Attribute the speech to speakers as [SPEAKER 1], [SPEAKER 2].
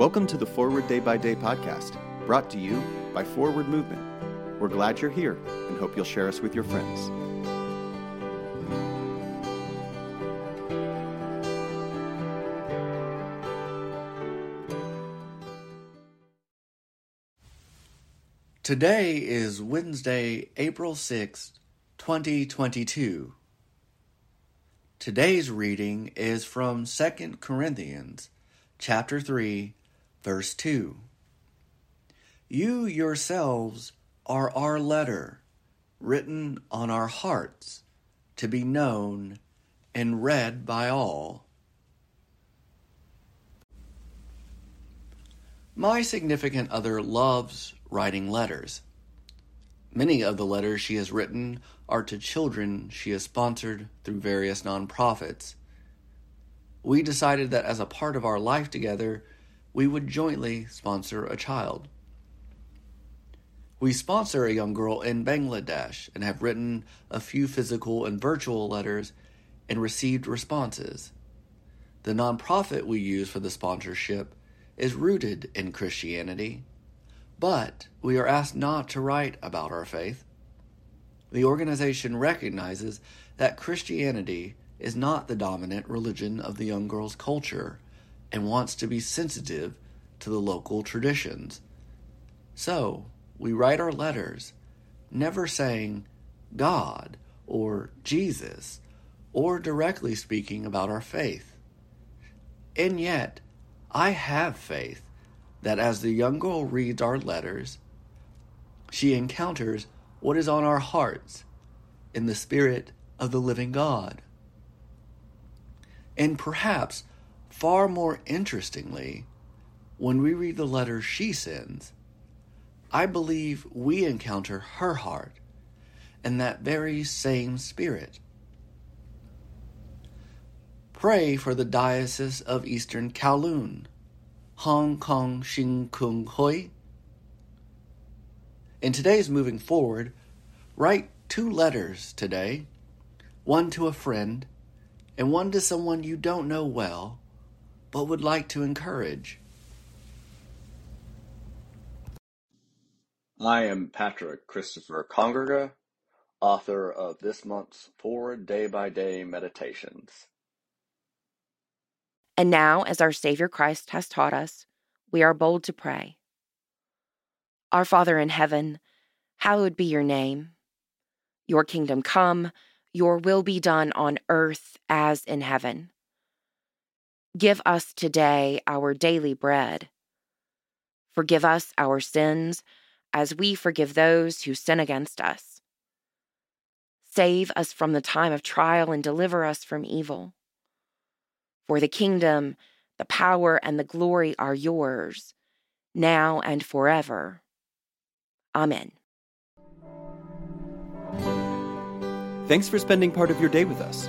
[SPEAKER 1] Welcome to the Forward Day by Day podcast, brought to you by Forward Movement. We're glad you're here and hope you'll share us with your friends.
[SPEAKER 2] Today is Wednesday, April 6th, 2022. Today's reading is from 2 Corinthians chapter 3, verse 2. You yourselves are our letter, written on our hearts, to be known and read by all. My significant other loves writing letters. Many of the letters she has written are to children she has sponsored through various nonprofits. We decided that as a part of our life together, we would jointly sponsor a child. We sponsor a young girl in Bangladesh and have written a few physical and virtual letters and received responses. The nonprofit we use for the sponsorship is rooted in Christianity but we are asked not to write about our faith. The organization recognizes that Christianity is not the dominant religion of the young girl's culture and wants to be sensitive to the local traditions. So, we write our letters, never saying God or Jesus or directly speaking about our faith. And yet, I have faith that as the young girl reads our letters, she encounters what is on our hearts in the Spirit of the living God. And perhaps far more interestingly, when we read the letters she sends, I believe we encounter her heart and that very same Spirit. Pray for the Diocese of Eastern Kowloon Hong Kong Sheng Kung Hui. In today's moving forward, write two letters today one to a friend and one to someone you don't know well but would like to encourage.
[SPEAKER 3] I am Patrick Christopher Congrega, author of this month's four Day by Day Meditations.
[SPEAKER 4] And now, as our Savior Christ has taught us, we are bold to pray. Our Father in heaven, hallowed be your name. Your kingdom come, your will be done on earth as in heaven. Give us today our daily bread. Forgive us our sins as we forgive those who sin against us. Save us from the time of trial and deliver us from evil. For the kingdom, the power, and the glory are yours, now and forever. Amen.
[SPEAKER 1] Thanks for spending part of your day with us.